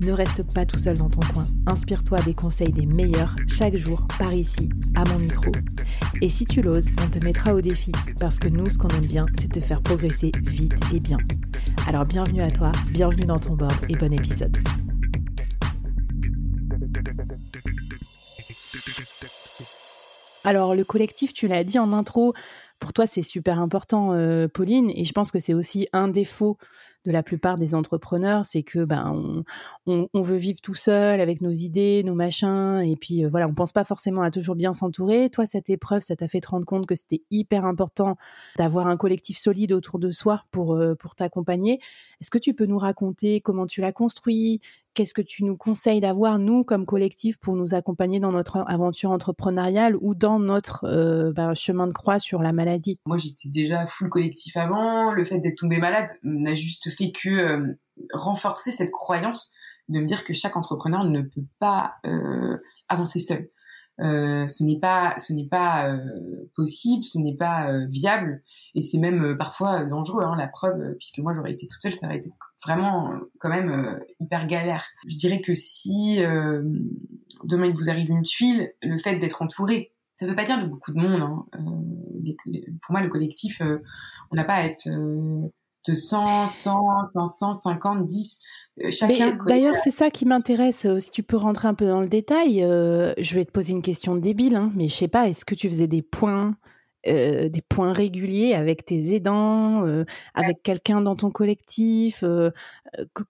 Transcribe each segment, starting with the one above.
Ne reste pas tout seul dans ton coin. Inspire-toi des conseils des meilleurs chaque jour par ici, à mon micro. Et si tu l'oses, on te mettra au défi parce que nous, ce qu'on aime bien, c'est te faire progresser vite et bien. Alors bienvenue à toi, bienvenue dans ton board et bon épisode. Alors le collectif, tu l'as dit en intro, pour toi c'est super important, euh, Pauline, et je pense que c'est aussi un défaut de la plupart des entrepreneurs, c'est que ben on, on, veut vivre tout seul avec nos idées, nos machins, et puis euh, voilà, on pense pas forcément à toujours bien s'entourer. Toi, cette épreuve, ça t'a fait te rendre compte que c'était hyper important d'avoir un collectif solide autour de soi pour euh, pour t'accompagner. Est-ce que tu peux nous raconter comment tu l'as construit? Qu'est-ce que tu nous conseilles d'avoir, nous, comme collectif, pour nous accompagner dans notre aventure entrepreneuriale ou dans notre euh, ben, chemin de croix sur la maladie? Moi, j'étais déjà full collectif avant. Le fait d'être tombée malade n'a juste fait que euh, renforcer cette croyance de me dire que chaque entrepreneur ne peut pas euh, avancer seul. Euh, ce n'est pas ce n'est pas euh, possible, ce n'est pas euh, viable et c'est même parfois dangereux. Hein, la preuve, puisque moi j'aurais été toute seule, ça aurait été vraiment quand même hyper galère. Je dirais que si demain il vous arrive une tuile, le fait d'être entouré, ça ne veut pas dire de beaucoup de monde. Hein. pour moi, le collectif, on n'a pas à être de 100, 100, 500, 50, 10 D'ailleurs, c'est ça qui m'intéresse. Euh, si tu peux rentrer un peu dans le détail, euh, je vais te poser une question débile, hein, mais je sais pas, est-ce que tu faisais des points, euh, des points réguliers avec tes aidants, avec quelqu'un dans ton collectif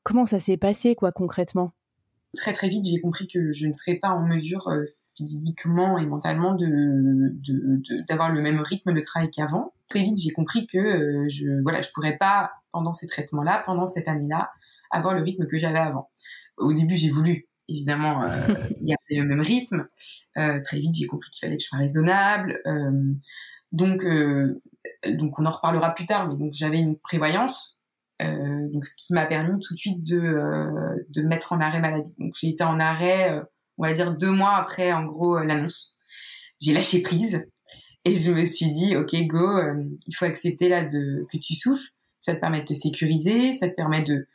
Comment ça s'est passé, quoi, concrètement? Très très vite, j'ai compris que je ne serais pas en mesure physiquement et mentalement de d'avoir le même rythme de travail qu'avant. Très vite, j'ai compris que je voilà, je pourrais pas pendant ces traitements-là, pendant cette année-là, avoir le rythme que j'avais avant. Au début, j'ai voulu évidemment euh, garder le même rythme. Euh, très vite, j'ai compris qu'il fallait que je sois raisonnable. Euh, donc, donc on en reparlera plus tard. Mais donc j'avais une prévoyance, donc ce qui m'a permis tout de suite de de mettre en arrêt maladie. Donc j'ai été en arrêt, on va dire deux mois après en gros l'annonce. J'ai lâché prise et je me suis dit ok go, il faut accepter là de que tu souffles. Ça te permet de te sécuriser, ça te permet de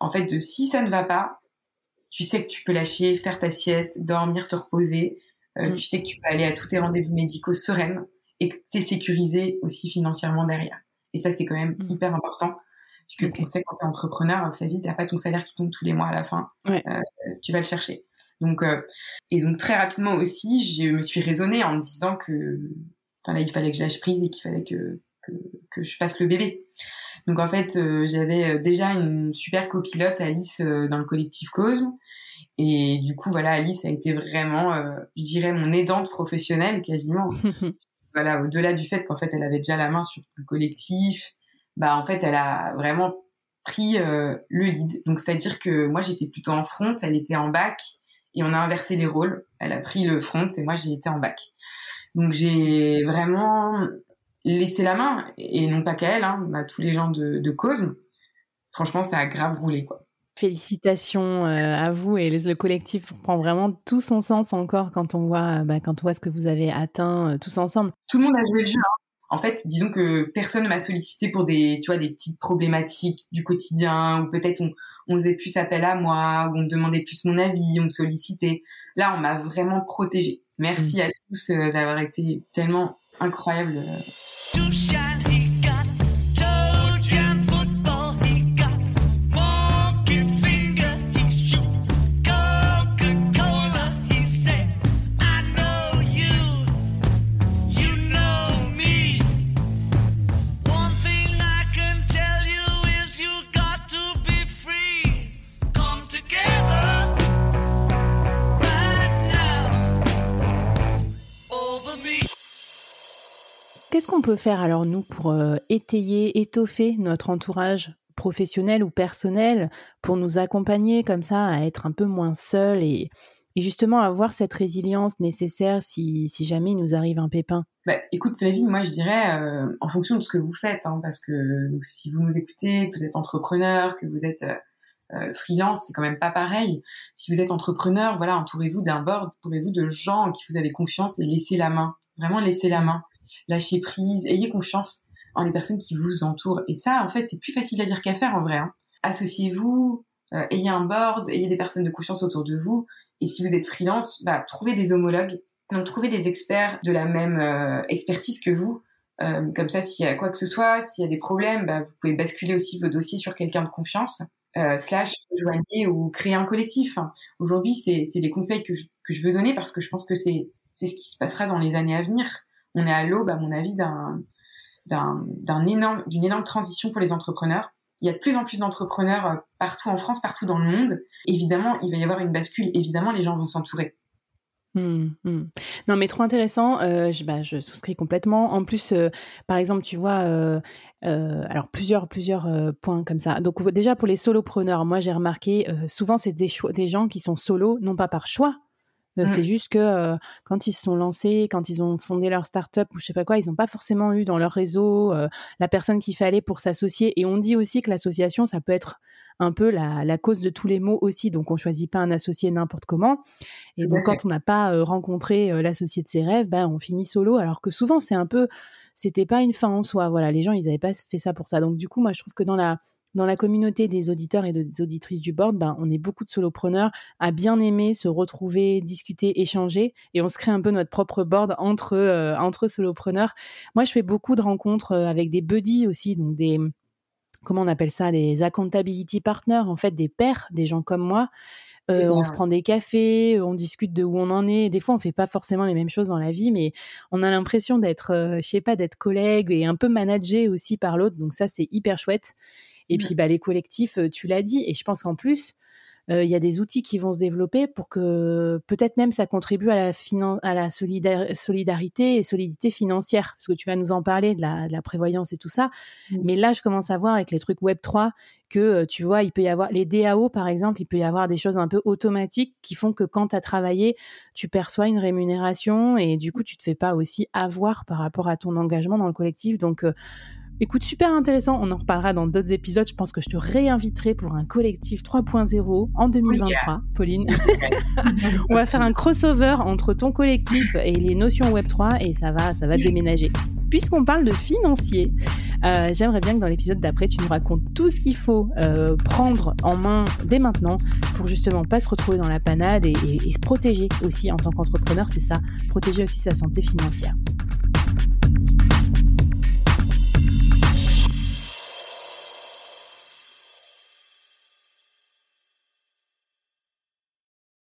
en fait, de si ça ne va pas, tu sais que tu peux lâcher, faire ta sieste, dormir, te reposer. Euh, mm. Tu sais que tu peux aller à tous tes rendez-vous médicaux sereine et que tu es sécurisé aussi financièrement derrière. Et ça, c'est quand même mm. hyper important. Puisque on sait quand tu es entrepreneur, Flavie, tu pas ton salaire qui tombe tous les mois à la fin. Euh, tu vas le chercher. Donc, euh, et donc très rapidement aussi, je me suis raisonnée en me disant que, enfin là, il fallait que je lâche prise et qu'il fallait que, que, que je passe le bébé. Donc en fait, euh, j'avais euh, déjà une super copilote, Alice, euh, dans le collectif Cosme. Et du coup, voilà, Alice a été vraiment, je dirais, mon aidante professionnelle quasiment. voilà, au-delà du fait qu'en fait, elle avait déjà la main sur le collectif, bah en fait, elle a vraiment pris le lead. Donc c'est-à-dire que moi, j'étais plutôt en front, elle était en bac, et on a inversé les rôles. Elle a pris le front et moi, j'ai été en bac. Donc j'ai vraiment laisser la main, et non pas qu'à elle, hein, à tous les gens de, de cause. Franchement, ça a grave roulé, quoi. Félicitations euh, à vous et le, collectif prend vraiment tout son sens encore quand on voit, bah, quand on voit ce que vous avez atteint euh, tous ensemble. Tout le monde a joué le jeu. Hein. En fait, disons que personne ne m'a sollicité pour des, tu vois, des petites problématiques du quotidien ou peut-être on, on faisait plus appel à moi ou on me demandait plus mon avis, on me sollicitait. Là, on m'a vraiment protégée. Merci mm. à tous euh, d'avoir été tellement incroyables. to shine. Qu'est-ce qu'on peut faire alors nous pour étayer, étoffer notre entourage professionnel ou personnel pour nous accompagner comme ça à être un peu moins seul et, justement avoir cette résilience nécessaire si, jamais il nous arrive un pépin? Bah, écoute Flavie, moi je dirais euh, en fonction de ce que vous faites, hein, parce que si vous nous écoutez, que vous êtes entrepreneur, que vous êtes euh, euh, freelance, c'est quand même pas pareil. Si vous êtes entrepreneur, voilà, entourez-vous d'un board, entourez-vous de gens en qui vous avez confiance et laissez la main, vraiment laissez la main, lâchez prise, ayez confiance en les personnes qui vous entourent. Et ça, en fait, c'est plus facile à dire qu'à faire en vrai. Hein. Associez-vous, ayez un board, ayez des personnes de confiance autour de vous. Et si vous êtes freelance, bah, trouvez des homologues donc trouver des experts de la même euh, expertise que vous. Euh, comme ça, s'il y a quoi que ce soit, s'il y a des problèmes, bah, vous pouvez basculer aussi vos dossiers sur quelqu'un de confiance, euh, slash joigner ou créer un collectif. Aujourd'hui, c'est des conseils que je veux donner parce que je pense que c'est ce qui se passera dans les années à venir. On est à l'aube, à mon avis, d'une énorme transition pour les entrepreneurs. Il y a de plus en plus d'entrepreneurs partout en France, partout dans le monde. Évidemment, il va y avoir une bascule. Évidemment, les gens vont s'entourer. Mmh, mmh. Non, mais trop intéressant. Euh, je, bah, je souscris complètement. En plus, euh, par exemple, tu vois, euh, alors plusieurs, plusieurs points comme ça. Donc déjà pour les solopreneurs, moi j'ai remarqué souvent c'est des, des gens qui sont solos, non pas par choix, mmh. C'est juste que quand ils se sont lancés, quand ils ont fondé leur start-up ou je sais pas quoi, ils n'ont pas forcément eu dans leur réseau la personne qu'il fallait pour s'associer. Et on dit aussi que l'association, ça peut être un peu la, cause de tous les maux aussi. Donc, on choisit pas un associé n'importe comment. Et donc, quand on n'a pas euh, rencontré euh, l'associé de ses rêves, bah, on finit solo. Alors que souvent, c'est un peu, c'était pas une fin en soi. Voilà, les gens, ils n'avaient pas fait ça pour ça. Donc, du coup, moi, je trouve que dans la dans la communauté des auditeurs et des auditrices du board, ben, on est beaucoup de solopreneurs à bien aimer se retrouver, discuter, échanger, et on se crée un peu notre propre board entre euh, entre solopreneurs. Moi, je fais beaucoup de rencontres avec des buddies aussi, donc des comment on appelle ça, des accountability partners, en fait, des pairs, des gens comme moi. Euh, on se prend des cafés, on discute de où on en est. Des fois, on fait pas forcément les mêmes choses dans la vie, mais on a l'impression d'être, euh, je sais pas, d'être collègue et un peu managé aussi par l'autre. Donc ça, c'est hyper chouette. Et puis, bah, les collectifs, tu l'as dit. Et je pense qu'en plus, euh, il y a des outils qui vont se développer pour que peut-être même ça contribue à la, à la solidarité et solidité financière, parce que tu vas nous en parler de la, prévoyance et tout ça. Mmh. Mais là, je commence à voir avec les trucs Web 3 que euh, tu vois, il peut y avoir les DAO par exemple, il peut y avoir des choses un peu automatiques qui font que quand tu as travaillé, tu perçois une rémunération et du coup, tu te fais pas aussi avoir par rapport à ton engagement dans le collectif. Donc euh, Écoute, super intéressant. On en reparlera dans d'autres épisodes. Je pense que je te réinviterai pour un collectif 3.0 en 2023, Pauline. On va faire un crossover entre ton collectif et les notions Web3 et ça va, ça va déménager. Puisqu'on parle de financier, euh, j'aimerais bien que dans l'épisode d'après, tu nous racontes tout ce qu'il faut euh, prendre en main dès maintenant pour justement pas se retrouver dans la panade et se protéger aussi en tant qu'entrepreneur. C'est ça, protéger aussi sa santé financière.